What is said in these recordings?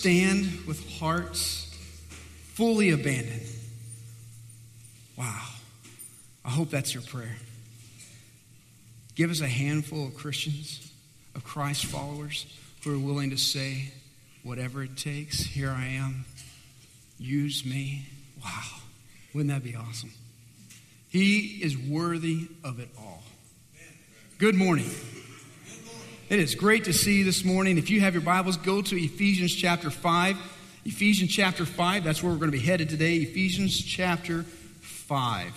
Stand with hearts fully abandoned. Wow. I hope that's your prayer. Give us a handful of Christians, of Christ followers, who are willing to say, whatever it takes, here I am. Use me. Wow. Wouldn't that be awesome? He is worthy of it all. Good morning. It is great to see you this morning. If you have your Bibles, go to Ephesians chapter 5. Ephesians chapter 5, that's where we're going to be headed today. Ephesians chapter 5.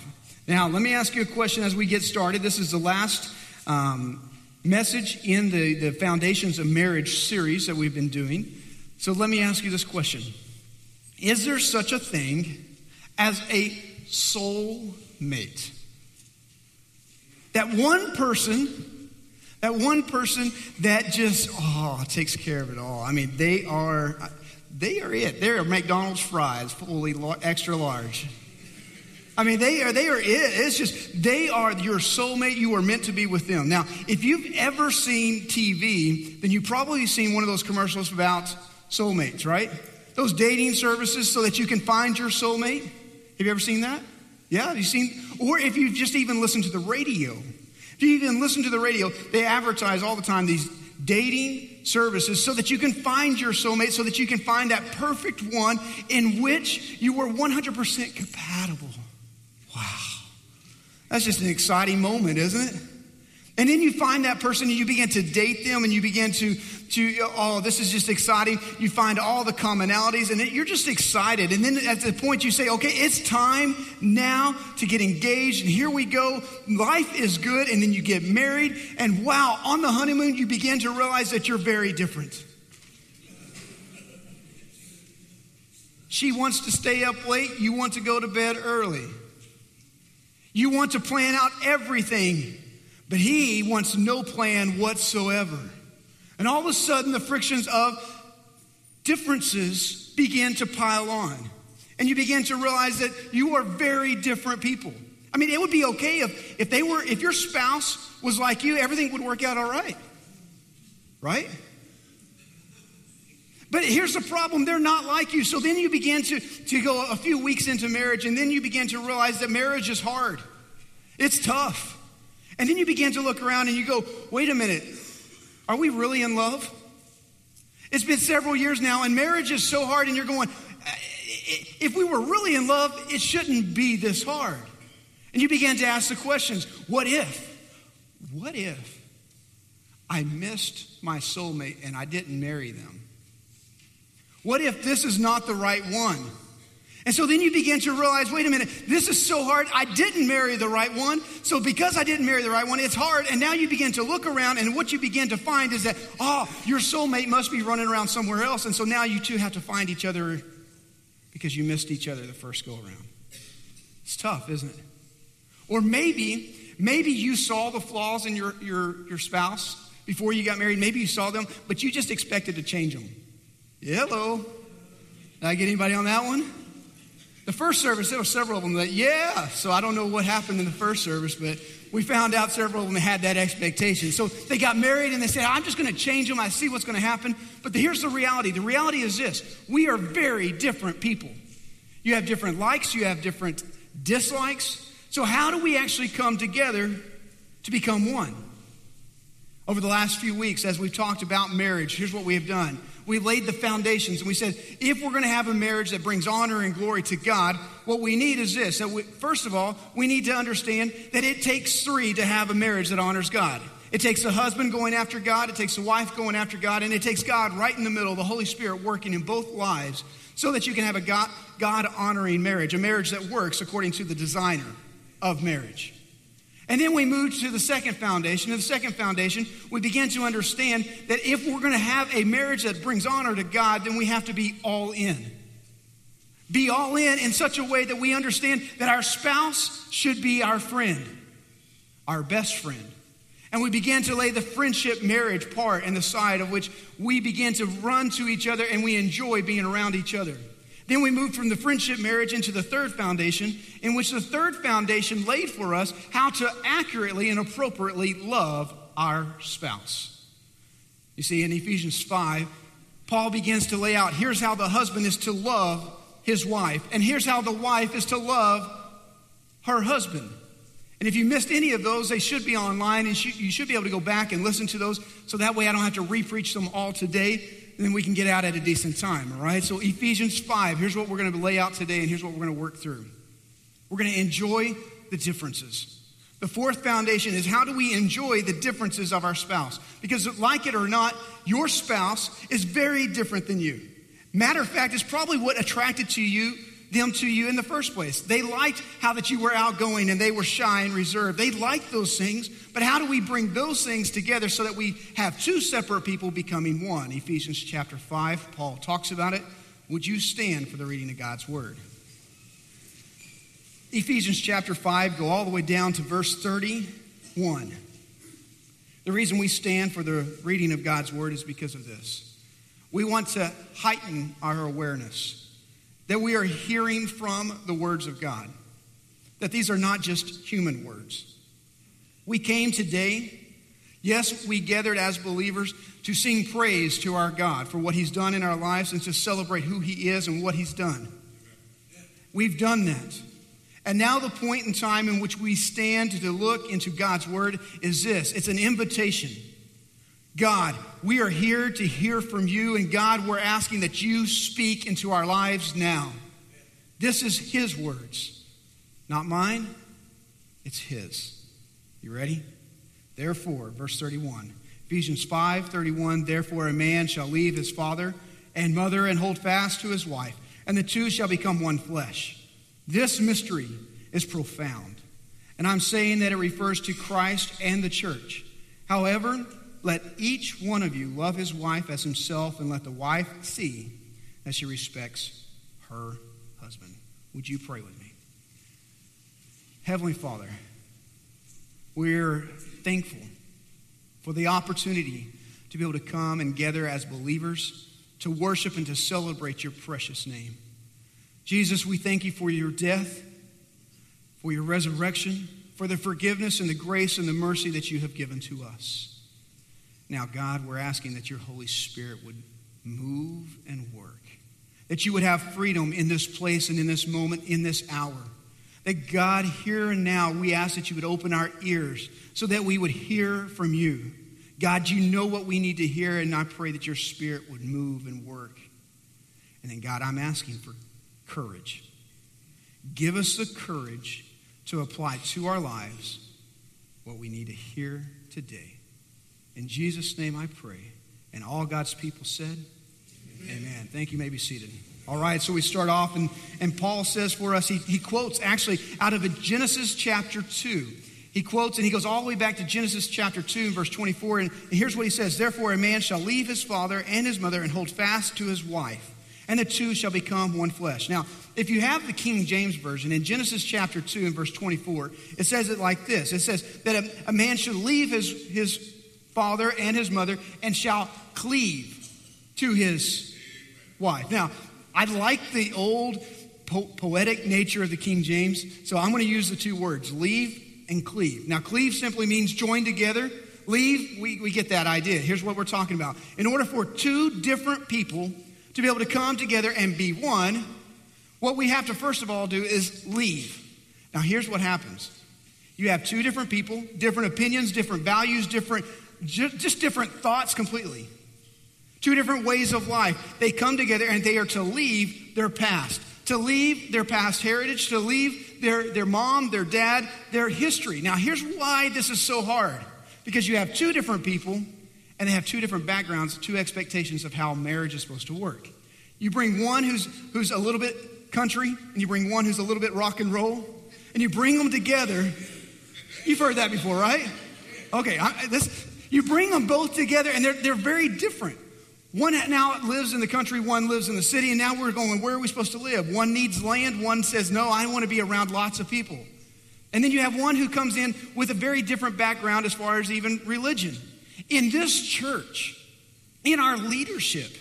Now, let me ask you a question as we get started. This is the last um, message in the, the Foundations of Marriage series that we've been doing. So let me ask you this question Is there such a thing as a soul mate? That one person, that one person that just, oh, takes care of it all. I mean, they are, they are it. They're McDonald's fries, fully extra large. I mean, they are, they are it. It's just, they are your soulmate. You are meant to be with them. Now, if you've ever seen TV, then you've probably seen one of those commercials about soulmates, right? Those dating services so that you can find your soulmate. Have you ever seen that? Yeah, have you seen? Or if you've just even listened to the radio. If you even listen to the radio, they advertise all the time these dating services so that you can find your soulmate, so that you can find that perfect one in which you are 100% compatible. Wow. That's just an exciting moment, isn't it? And then you find that person and you begin to date them and you begin to, to oh, this is just exciting. You find all the commonalities and you're just excited. And then at the point you say, okay, it's time now to get engaged. And here we go. Life is good. And then you get married. And wow, on the honeymoon, you begin to realize that you're very different. She wants to stay up late. You want to go to bed early. You want to plan out everything, but he wants no plan whatsoever. And all of a sudden, the frictions of differences begin to pile on. And you begin to realize that you are very different people. I mean, it would be okay if, if they were, if your spouse was like you, everything would work out all right. Right? But here's the problem they're not like you. So then you begin to, to go a few weeks into marriage, and then you begin to realize that marriage is hard. It's tough. And then you begin to look around and you go, wait a minute, are we really in love? It's been several years now, and marriage is so hard, and you're going, if we were really in love, it shouldn't be this hard. And you begin to ask the questions what if? What if I missed my soulmate and I didn't marry them? What if this is not the right one? And so then you begin to realize wait a minute, this is so hard. I didn't marry the right one. So because I didn't marry the right one, it's hard. And now you begin to look around, and what you begin to find is that, oh, your soulmate must be running around somewhere else. And so now you two have to find each other because you missed each other the first go around. It's tough, isn't it? Or maybe, maybe you saw the flaws in your, your, your spouse before you got married. Maybe you saw them, but you just expected to change them. Hello. Did I get anybody on that one? The first service, there were several of them that, yeah. So I don't know what happened in the first service, but we found out several of them had that expectation. So they got married and they said, I'm just going to change them. I see what's going to happen. But the, here's the reality the reality is this we are very different people. You have different likes, you have different dislikes. So, how do we actually come together to become one? Over the last few weeks, as we've talked about marriage, here's what we have done we laid the foundations and we said, if we're going to have a marriage that brings honor and glory to God, what we need is this. So we, first of all, we need to understand that it takes three to have a marriage that honors God. It takes a husband going after God, it takes a wife going after God, and it takes God right in the middle, the Holy Spirit working in both lives so that you can have a God honoring marriage, a marriage that works according to the designer of marriage. And then we moved to the second foundation. In the second foundation, we began to understand that if we're going to have a marriage that brings honor to God, then we have to be all in. Be all in in such a way that we understand that our spouse should be our friend, our best friend. And we began to lay the friendship marriage part in the side of which we began to run to each other and we enjoy being around each other. Then we moved from the friendship marriage into the third foundation, in which the third foundation laid for us how to accurately and appropriately love our spouse. You see, in Ephesians 5, Paul begins to lay out here's how the husband is to love his wife, and here's how the wife is to love her husband. And if you missed any of those, they should be online, and you should be able to go back and listen to those so that way I don't have to repreach them all today, then we can get out at a decent time, all right? So, Ephesians 5, here's what we're going to lay out today, and here's what we're going to work through. We're going to enjoy the differences. The fourth foundation is how do we enjoy the differences of our spouse? Because, like it or not, your spouse is very different than you. Matter of fact, it's probably what attracted to you them to you in the first place. They liked how that you were outgoing and they were shy and reserved. They liked those things, but how do we bring those things together so that we have two separate people becoming one? Ephesians chapter 5, Paul talks about it. Would you stand for the reading of God's word? Ephesians chapter 5, go all the way down to verse 31. The reason we stand for the reading of God's word is because of this. We want to heighten our awareness that we are hearing from the words of God, that these are not just human words. We came today, yes, we gathered as believers to sing praise to our God for what He's done in our lives and to celebrate who He is and what He's done. We've done that. And now, the point in time in which we stand to look into God's Word is this it's an invitation. God, we are here to hear from you, and God, we're asking that you speak into our lives now. This is His words, not mine, it's His. You ready? Therefore, verse 31, Ephesians 5 31, therefore a man shall leave his father and mother and hold fast to his wife, and the two shall become one flesh. This mystery is profound, and I'm saying that it refers to Christ and the church. However, let each one of you love his wife as himself, and let the wife see that she respects her husband. Would you pray with me? Heavenly Father, we're thankful for the opportunity to be able to come and gather as believers to worship and to celebrate your precious name. Jesus, we thank you for your death, for your resurrection, for the forgiveness and the grace and the mercy that you have given to us. Now, God, we're asking that your Holy Spirit would move and work, that you would have freedom in this place and in this moment, in this hour. That God, here and now, we ask that you would open our ears so that we would hear from you. God, you know what we need to hear, and I pray that your spirit would move and work. And then, God, I'm asking for courage. Give us the courage to apply to our lives what we need to hear today. In Jesus' name I pray. And all God's people said, Amen. Amen. Thank you. you may be seated. All right, so we start off, and, and Paul says for us, he, he quotes actually out of Genesis chapter 2. He quotes and he goes all the way back to Genesis chapter 2 verse 24. And here's what he says Therefore, a man shall leave his father and his mother and hold fast to his wife, and the two shall become one flesh. Now, if you have the King James Version, in Genesis chapter 2 and verse 24, it says it like this It says that a, a man should leave his, his father and his mother and shall cleave to his wife. Now, I like the old po- poetic nature of the King James, so I'm going to use the two words leave and cleave. Now, cleave simply means join together. Leave, we, we get that idea. Here's what we're talking about. In order for two different people to be able to come together and be one, what we have to first of all do is leave. Now, here's what happens you have two different people, different opinions, different values, different just different thoughts completely. Two different ways of life. They come together and they are to leave their past, to leave their past heritage, to leave their, their mom, their dad, their history. Now, here's why this is so hard because you have two different people and they have two different backgrounds, two expectations of how marriage is supposed to work. You bring one who's, who's a little bit country, and you bring one who's a little bit rock and roll, and you bring them together. You've heard that before, right? Okay, I, this, you bring them both together, and they're, they're very different. One now lives in the country, one lives in the city, and now we're going, where are we supposed to live? One needs land, one says, no, I want to be around lots of people. And then you have one who comes in with a very different background as far as even religion. In this church, in our leadership,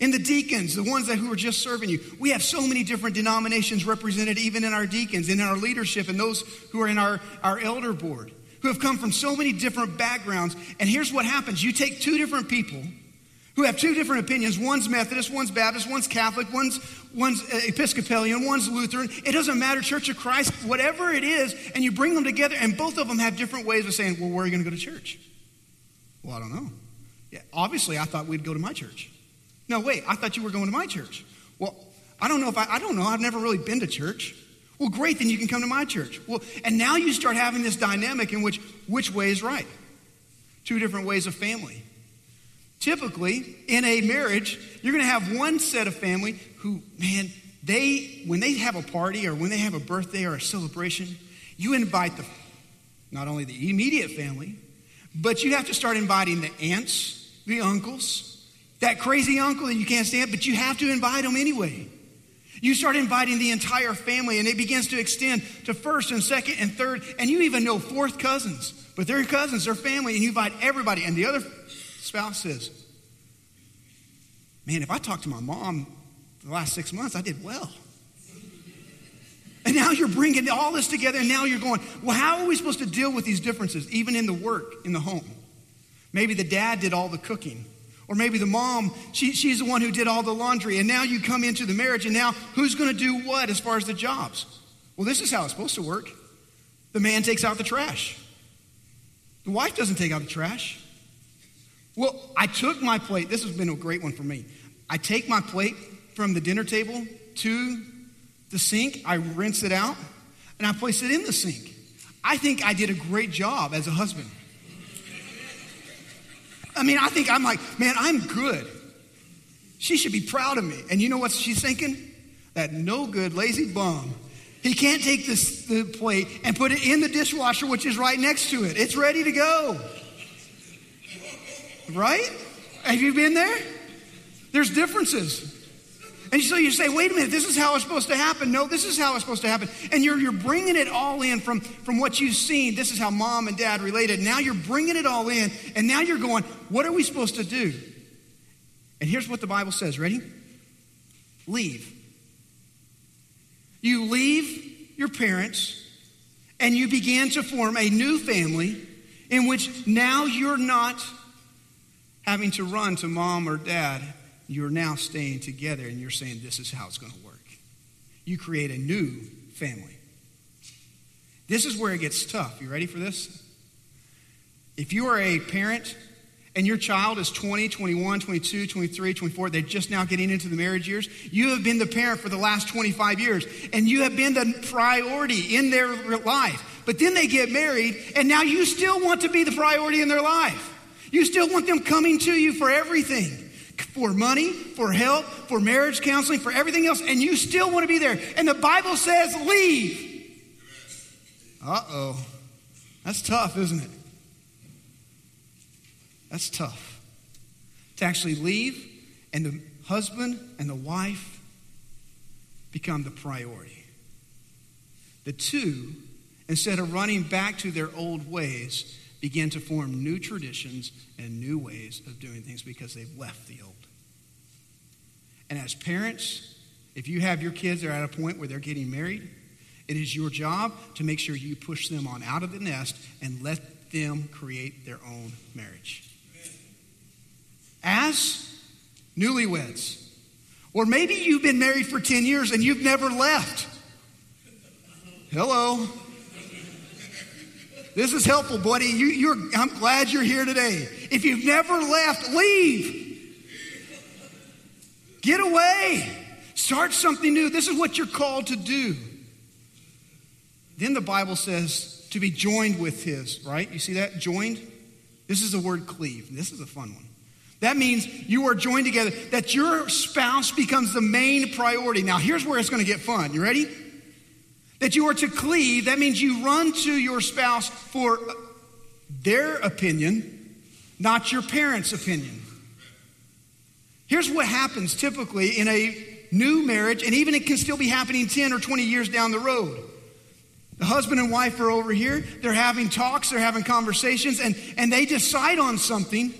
in the deacons, the ones that who are just serving you, we have so many different denominations represented, even in our deacons, and in our leadership, and those who are in our, our elder board who have come from so many different backgrounds. And here's what happens you take two different people who have two different opinions. One's Methodist, one's Baptist, one's Catholic, one's, one's uh, Episcopalian, one's Lutheran. It doesn't matter, Church of Christ, whatever it is, and you bring them together, and both of them have different ways of saying, Well, where are you going to go to church? Well, I don't know. Yeah, obviously, I thought we'd go to my church. No, wait, I thought you were going to my church. Well, I don't know if I, I don't know. I've never really been to church. Well, great, then you can come to my church. Well, and now you start having this dynamic in which which way is right? Two different ways of family. Typically, in a marriage, you're going to have one set of family who, man, they when they have a party or when they have a birthday or a celebration, you invite the not only the immediate family, but you have to start inviting the aunts, the uncles, that crazy uncle that you can't stand, but you have to invite them anyway. You start inviting the entire family, and it begins to extend to first and second and third, and you even know fourth cousins. But they're cousins, they're family, and you invite everybody. And the other spouse says, Man, if I talked to my mom the last six months, I did well. And now you're bringing all this together, and now you're going, Well, how are we supposed to deal with these differences, even in the work, in the home? Maybe the dad did all the cooking. Or maybe the mom, she, she's the one who did all the laundry. And now you come into the marriage, and now who's going to do what as far as the jobs? Well, this is how it's supposed to work. The man takes out the trash, the wife doesn't take out the trash. Well, I took my plate. This has been a great one for me. I take my plate from the dinner table to the sink, I rinse it out, and I place it in the sink. I think I did a great job as a husband. I mean, I think I'm like, man, I'm good. She should be proud of me. And you know what she's thinking? That no good, lazy bum. He can't take this, the plate and put it in the dishwasher, which is right next to it. It's ready to go. Right? Have you been there? There's differences. And so you say, wait a minute, this is how it's supposed to happen. No, this is how it's supposed to happen. And you're, you're bringing it all in from, from what you've seen. This is how mom and dad related. Now you're bringing it all in. And now you're going, what are we supposed to do? And here's what the Bible says. Ready? Leave. You leave your parents and you begin to form a new family in which now you're not having to run to mom or dad you're now staying together and you're saying, This is how it's going to work. You create a new family. This is where it gets tough. You ready for this? If you are a parent and your child is 20, 21, 22, 23, 24, they're just now getting into the marriage years, you have been the parent for the last 25 years and you have been the priority in their life. But then they get married and now you still want to be the priority in their life. You still want them coming to you for everything for money, for help, for marriage counseling, for everything else, and you still want to be there. And the Bible says, leave. Uh oh. That's tough, isn't it? That's tough. To actually leave and the husband and the wife become the priority. The two, instead of running back to their old ways, begin to form new traditions and new ways of doing things because they've left the old. And as parents, if you have your kids that are at a point where they're getting married, it is your job to make sure you push them on out of the nest and let them create their own marriage. As newlyweds, or maybe you've been married for 10 years and you've never left. Hello. This is helpful, buddy. You, I'm glad you're here today. If you've never left, leave. Get away. Start something new. This is what you're called to do. Then the Bible says to be joined with his, right? You see that? Joined? This is the word cleave. This is a fun one. That means you are joined together, that your spouse becomes the main priority. Now, here's where it's going to get fun. You ready? That you are to cleave, that means you run to your spouse for their opinion, not your parents' opinion. Here's what happens typically in a new marriage, and even it can still be happening 10 or 20 years down the road. The husband and wife are over here, they're having talks, they're having conversations, and, and they decide on something.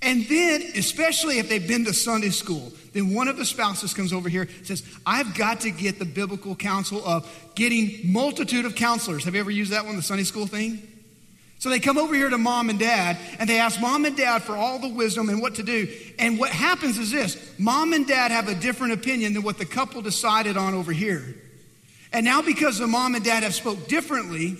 And then, especially if they've been to Sunday school, then one of the spouses comes over here and says, I've got to get the biblical counsel of getting multitude of counselors. Have you ever used that one, the Sunday school thing? So they come over here to mom and dad and they ask mom and dad for all the wisdom and what to do. And what happens is this mom and dad have a different opinion than what the couple decided on over here. And now, because the mom and dad have spoke differently,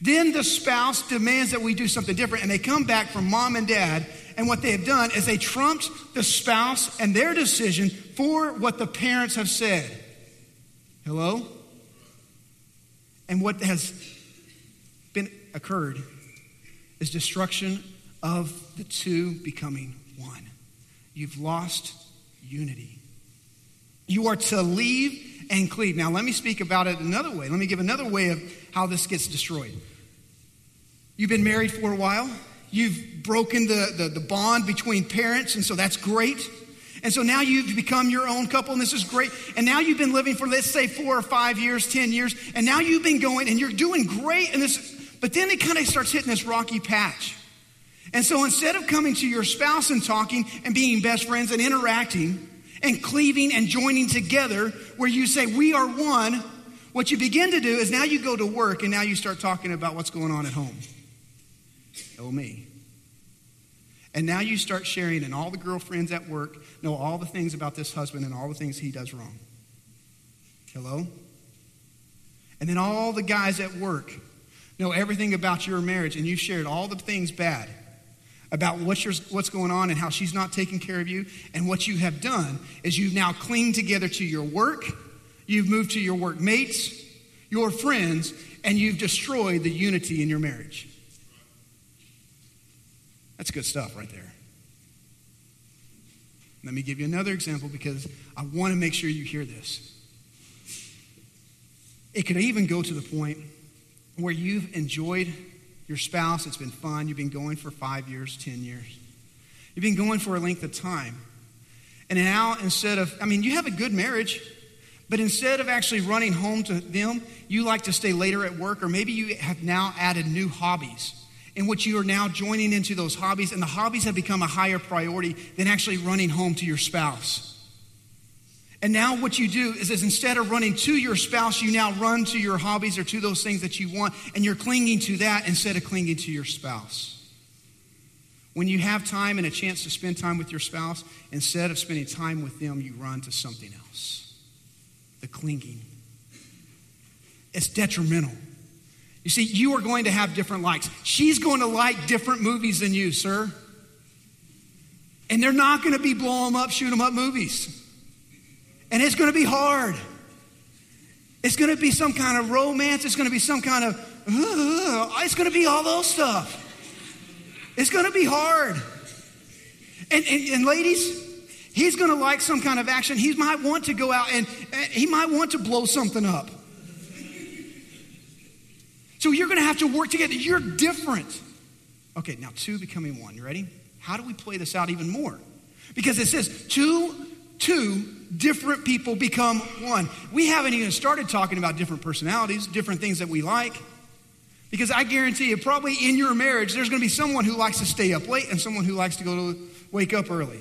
then the spouse demands that we do something different. And they come back from mom and dad. And what they have done is they trumped the spouse and their decision for what the parents have said. Hello? And what has been occurred is destruction of the two becoming one. You've lost unity. You are to leave and cleave. Now, let me speak about it another way. Let me give another way of how this gets destroyed. You've been married for a while. You've broken the, the, the bond between parents, and so that's great. And so now you've become your own couple, and this is great. And now you've been living for, let's say, four or five years, 10 years, and now you've been going and you're doing great. And this, but then it kind of starts hitting this rocky patch. And so instead of coming to your spouse and talking and being best friends and interacting and cleaving and joining together, where you say, We are one, what you begin to do is now you go to work and now you start talking about what's going on at home. Oh, me. And now you start sharing, and all the girlfriends at work know all the things about this husband and all the things he does wrong. Hello? And then all the guys at work know everything about your marriage, and you've shared all the things bad about what's, your, what's going on and how she's not taking care of you. And what you have done is you've now clinged together to your work, you've moved to your workmates, your friends, and you've destroyed the unity in your marriage. That's good stuff right there. Let me give you another example because I want to make sure you hear this. It could even go to the point where you've enjoyed your spouse, it's been fun, you've been going for five years, 10 years. You've been going for a length of time. And now, instead of, I mean, you have a good marriage, but instead of actually running home to them, you like to stay later at work, or maybe you have now added new hobbies in which you are now joining into those hobbies, and the hobbies have become a higher priority than actually running home to your spouse. And now, what you do is, is instead of running to your spouse, you now run to your hobbies or to those things that you want, and you're clinging to that instead of clinging to your spouse. When you have time and a chance to spend time with your spouse, instead of spending time with them, you run to something else. The clinging. It's detrimental. You see, you are going to have different likes. She's going to like different movies than you, sir. And they're not going to be blow them up, shoot them up movies. And it's going to be hard. It's going to be some kind of romance. It's going to be some kind of, uh, it's going to be all those stuff. It's going to be hard. And, and, and ladies, he's going to like some kind of action. He might want to go out and, and he might want to blow something up. So you're going to have to work together. You're different. Okay, now two becoming one. You ready? How do we play this out even more? Because it says two, two different people become one. We haven't even started talking about different personalities, different things that we like. Because I guarantee you, probably in your marriage, there's going to be someone who likes to stay up late and someone who likes to go to wake up early.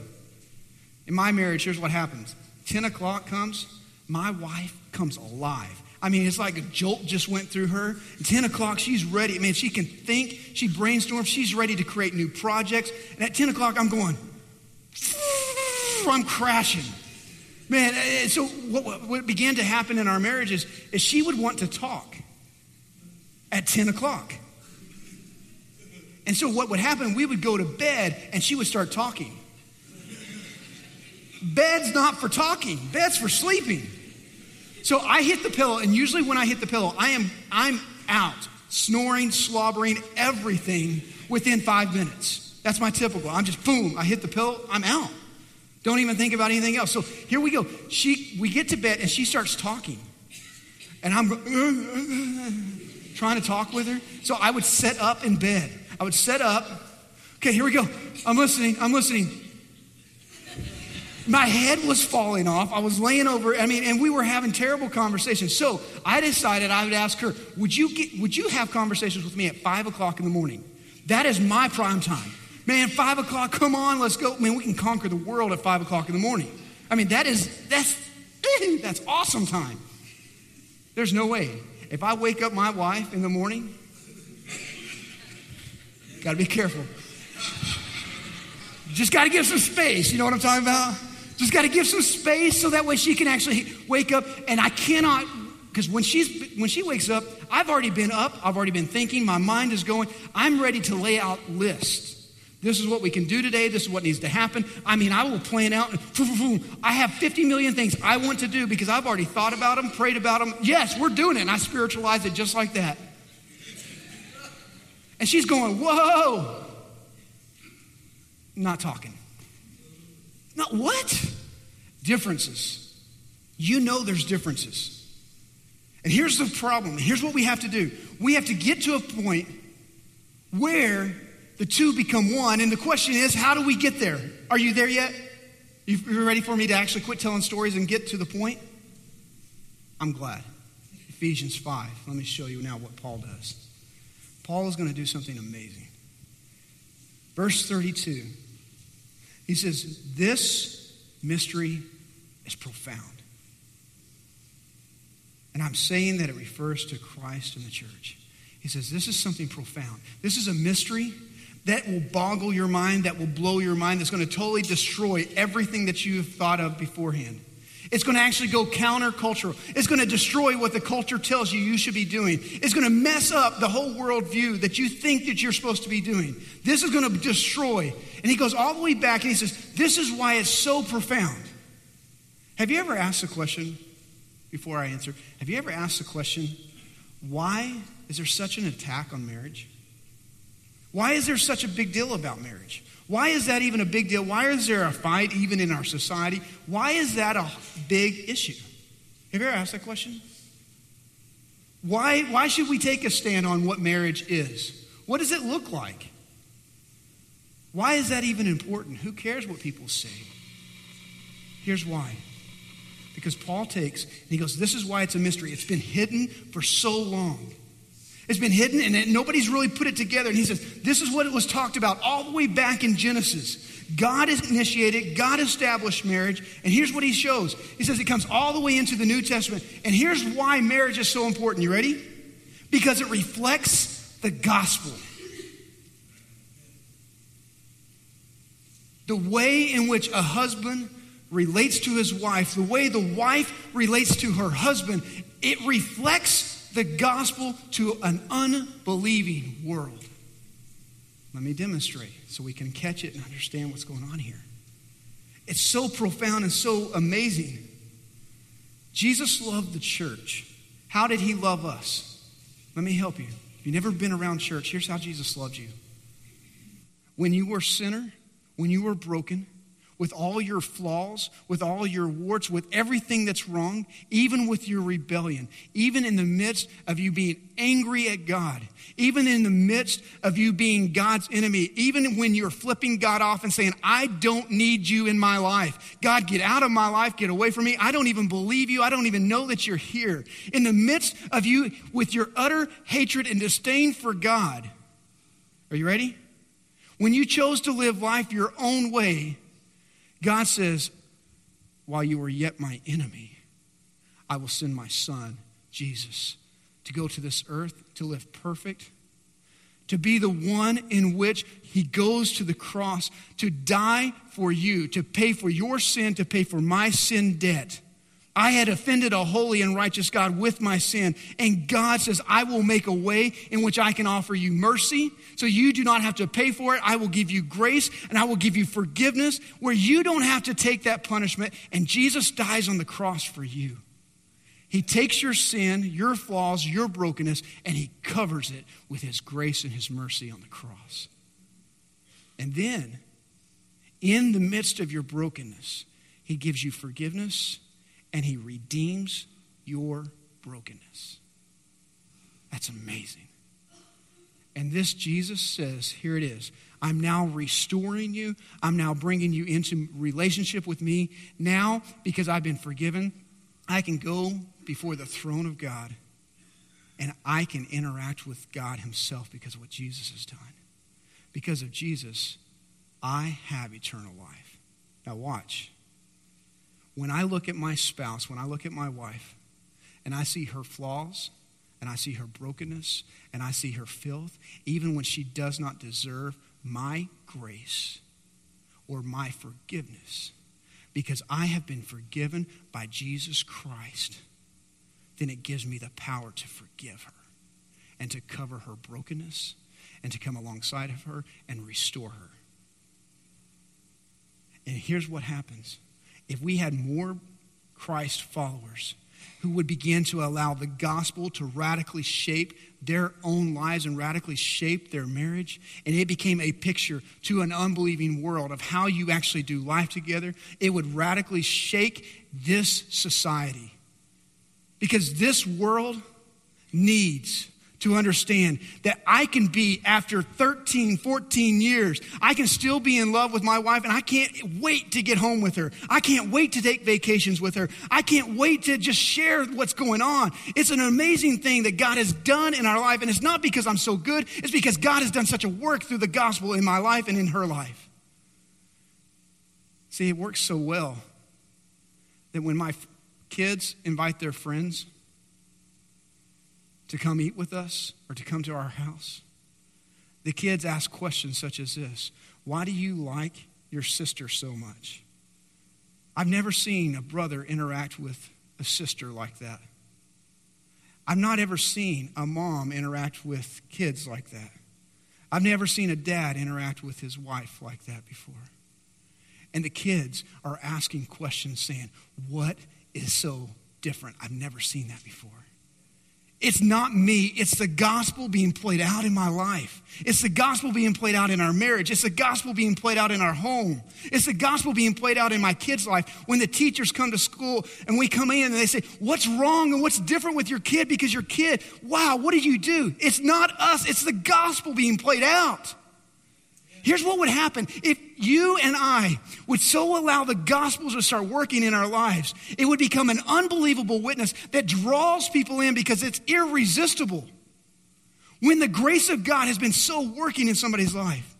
In my marriage, here's what happens 10 o'clock comes, my wife comes alive. I mean, it's like a jolt just went through her. 10 o'clock, she's ready. I mean, she can think, she brainstorms, she's ready to create new projects. And at 10 o'clock, I'm going, I'm crashing. Man, eh, eh, so what, what began to happen in our marriages is she would want to talk at 10 o'clock. And so what would happen, we would go to bed and she would start talking. Bed's not for talking, bed's for sleeping. So I hit the pillow, and usually when I hit the pillow, I am I'm out, snoring, slobbering, everything within five minutes. That's my typical. I'm just boom, I hit the pillow, I'm out. Don't even think about anything else. So here we go. She, we get to bed and she starts talking. And I'm trying to talk with her. So I would set up in bed. I would set up. Okay, here we go. I'm listening. I'm listening. My head was falling off. I was laying over. I mean, and we were having terrible conversations. So I decided I would ask her, "Would you get? Would you have conversations with me at five o'clock in the morning? That is my prime time. Man, five o'clock, come on, let's go. Man, we can conquer the world at five o'clock in the morning. I mean, that is, that's, that's awesome time. There's no way. If I wake up my wife in the morning, Got to be careful. Just got to give some space. You know what I'm talking about? Just got to give some space so that way she can actually wake up. And I cannot, because when she's when she wakes up, I've already been up. I've already been thinking. My mind is going. I'm ready to lay out lists. This is what we can do today. This is what needs to happen. I mean, I will plan out. I have 50 million things I want to do because I've already thought about them, prayed about them. Yes, we're doing it. And I spiritualize it just like that. And she's going, Whoa. Not talking. Not what? Differences. You know there's differences. And here's the problem. Here's what we have to do. We have to get to a point where the two become one. And the question is, how do we get there? Are you there yet? You ready for me to actually quit telling stories and get to the point? I'm glad. Ephesians 5. Let me show you now what Paul does. Paul is going to do something amazing. Verse 32. He says, This mystery is profound. And I'm saying that it refers to Christ and the church. He says, This is something profound. This is a mystery that will boggle your mind, that will blow your mind, that's going to totally destroy everything that you've thought of beforehand. It's going to actually go countercultural. It's going to destroy what the culture tells you you should be doing. It's going to mess up the whole worldview that you think that you're supposed to be doing. This is going to destroy. And he goes all the way back and he says, This is why it's so profound. Have you ever asked the question, before I answer, have you ever asked the question, why is there such an attack on marriage? Why is there such a big deal about marriage? Why is that even a big deal? Why is there a fight even in our society? Why is that a big issue? Have you ever asked that question? Why, why should we take a stand on what marriage is? What does it look like? Why is that even important? Who cares what people say? Here's why. Because Paul takes, and he goes, This is why it's a mystery. It's been hidden for so long. It's been hidden and nobody's really put it together. And he says, This is what it was talked about all the way back in Genesis. God initiated, God established marriage, and here's what he shows. He says it comes all the way into the New Testament. And here's why marriage is so important. You ready? Because it reflects the gospel. The way in which a husband relates to his wife, the way the wife relates to her husband, it reflects the gospel to an unbelieving world. Let me demonstrate so we can catch it and understand what's going on here. It's so profound and so amazing. Jesus loved the church. How did he love us? Let me help you. If you've never been around church, here's how Jesus loved you. When you were a sinner, when you were broken, with all your flaws, with all your warts, with everything that's wrong, even with your rebellion, even in the midst of you being angry at God, even in the midst of you being God's enemy, even when you're flipping God off and saying, I don't need you in my life. God, get out of my life, get away from me. I don't even believe you. I don't even know that you're here. In the midst of you with your utter hatred and disdain for God, are you ready? When you chose to live life your own way, God says, while you were yet my enemy, I will send my son, Jesus, to go to this earth to live perfect, to be the one in which he goes to the cross to die for you, to pay for your sin, to pay for my sin debt. I had offended a holy and righteous God with my sin. And God says, I will make a way in which I can offer you mercy so you do not have to pay for it. I will give you grace and I will give you forgiveness where you don't have to take that punishment. And Jesus dies on the cross for you. He takes your sin, your flaws, your brokenness, and he covers it with his grace and his mercy on the cross. And then, in the midst of your brokenness, he gives you forgiveness and he redeems your brokenness. That's amazing. And this Jesus says, here it is. I'm now restoring you. I'm now bringing you into relationship with me. Now, because I've been forgiven, I can go before the throne of God and I can interact with God Himself because of what Jesus has done. Because of Jesus, I have eternal life. Now, watch when I look at my spouse, when I look at my wife, and I see her flaws, and I see her brokenness and I see her filth, even when she does not deserve my grace or my forgiveness, because I have been forgiven by Jesus Christ, then it gives me the power to forgive her and to cover her brokenness and to come alongside of her and restore her. And here's what happens if we had more Christ followers who would begin to allow the gospel to radically shape their own lives and radically shape their marriage. And it became a picture to an unbelieving world of how you actually do life together. It would radically shake this society. Because this world needs to understand that I can be, after 13, 14 years, I can still be in love with my wife and I can't wait to get home with her. I can't wait to take vacations with her. I can't wait to just share what's going on. It's an amazing thing that God has done in our life. And it's not because I'm so good, it's because God has done such a work through the gospel in my life and in her life. See, it works so well that when my kids invite their friends, to come eat with us or to come to our house. The kids ask questions such as this Why do you like your sister so much? I've never seen a brother interact with a sister like that. I've not ever seen a mom interact with kids like that. I've never seen a dad interact with his wife like that before. And the kids are asking questions saying, What is so different? I've never seen that before. It's not me. It's the gospel being played out in my life. It's the gospel being played out in our marriage. It's the gospel being played out in our home. It's the gospel being played out in my kid's life. When the teachers come to school and we come in and they say, What's wrong and what's different with your kid? Because your kid, wow, what did you do? It's not us, it's the gospel being played out. Here's what would happen if you and I would so allow the gospels to start working in our lives. It would become an unbelievable witness that draws people in because it's irresistible. When the grace of God has been so working in somebody's life,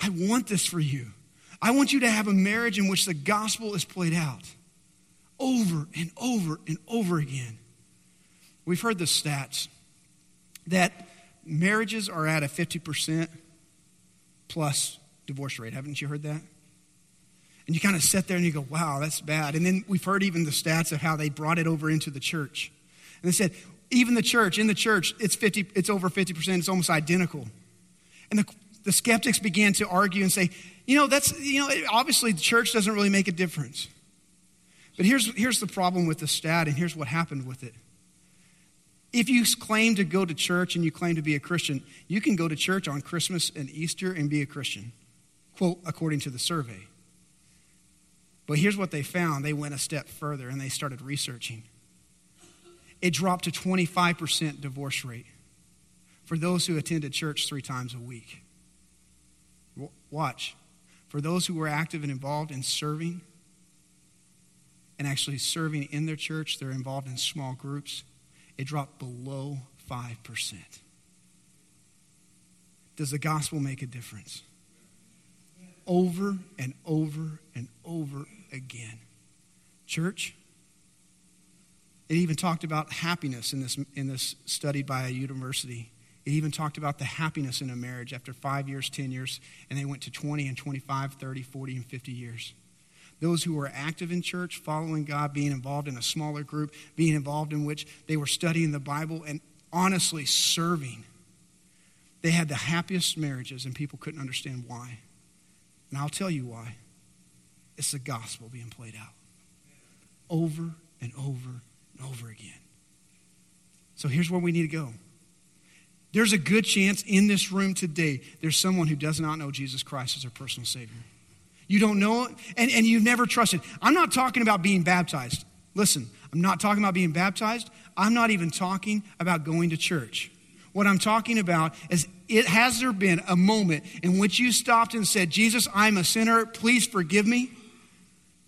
I want this for you. I want you to have a marriage in which the gospel is played out over and over and over again. We've heard the stats that marriages are at a 50% plus divorce rate. Haven't you heard that? And you kind of sit there and you go, wow, that's bad. And then we've heard even the stats of how they brought it over into the church. And they said, even the church, in the church, it's, 50, it's over 50%, it's almost identical. And the, the skeptics began to argue and say, you know, that's, you know, obviously the church doesn't really make a difference. But here's, here's the problem with the stat, and here's what happened with it. If you claim to go to church and you claim to be a Christian, you can go to church on Christmas and Easter and be a Christian, quote, according to the survey. But here's what they found they went a step further and they started researching. It dropped to 25% divorce rate for those who attended church three times a week. Watch. For those who were active and involved in serving and actually serving in their church, they're involved in small groups it dropped below 5%. Does the gospel make a difference? Over and over and over again. Church, it even talked about happiness in this, in this study by a university. It even talked about the happiness in a marriage after five years, 10 years, and they went to 20 and 25, 30, 40, and 50 years those who were active in church, following God, being involved in a smaller group, being involved in which they were studying the Bible and honestly serving. They had the happiest marriages, and people couldn't understand why. And I'll tell you why. It's the gospel being played out over and over and over again. So here's where we need to go. There's a good chance in this room today there's someone who does not know Jesus Christ as their personal Savior. You don't know it, and, and you've never trusted. I'm not talking about being baptized. Listen, I'm not talking about being baptized. I'm not even talking about going to church. What I'm talking about is it has there been a moment in which you stopped and said, Jesus, I'm a sinner. Please forgive me.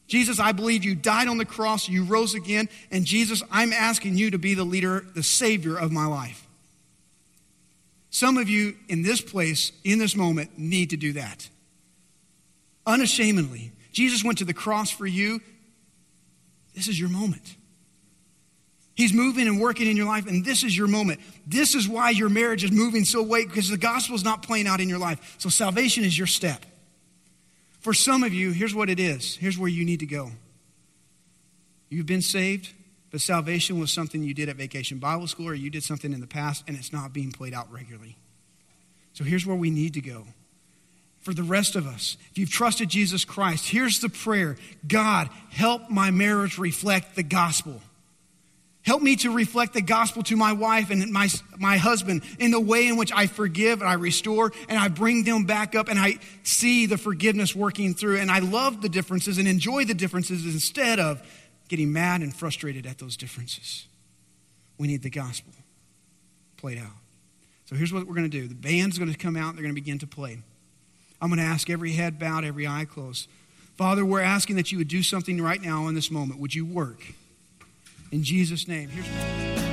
Jesus, I believe you died on the cross, you rose again, and Jesus, I'm asking you to be the leader, the savior of my life. Some of you in this place, in this moment, need to do that unashamedly. Jesus went to the cross for you. This is your moment. He's moving and working in your life, and this is your moment. This is why your marriage is moving so way because the gospel is not playing out in your life. So salvation is your step. For some of you, here's what it is. Here's where you need to go. You've been saved, but salvation was something you did at vacation Bible school or you did something in the past, and it's not being played out regularly. So here's where we need to go. For the rest of us, if you've trusted Jesus Christ, here's the prayer God, help my marriage reflect the gospel. Help me to reflect the gospel to my wife and my, my husband in the way in which I forgive and I restore and I bring them back up and I see the forgiveness working through and I love the differences and enjoy the differences instead of getting mad and frustrated at those differences. We need the gospel played out. So here's what we're going to do the band's going to come out, they're going to begin to play. I'm going to ask every head bowed, every eye closed. Father, we're asking that you would do something right now in this moment. Would you work? In Jesus' name. Here's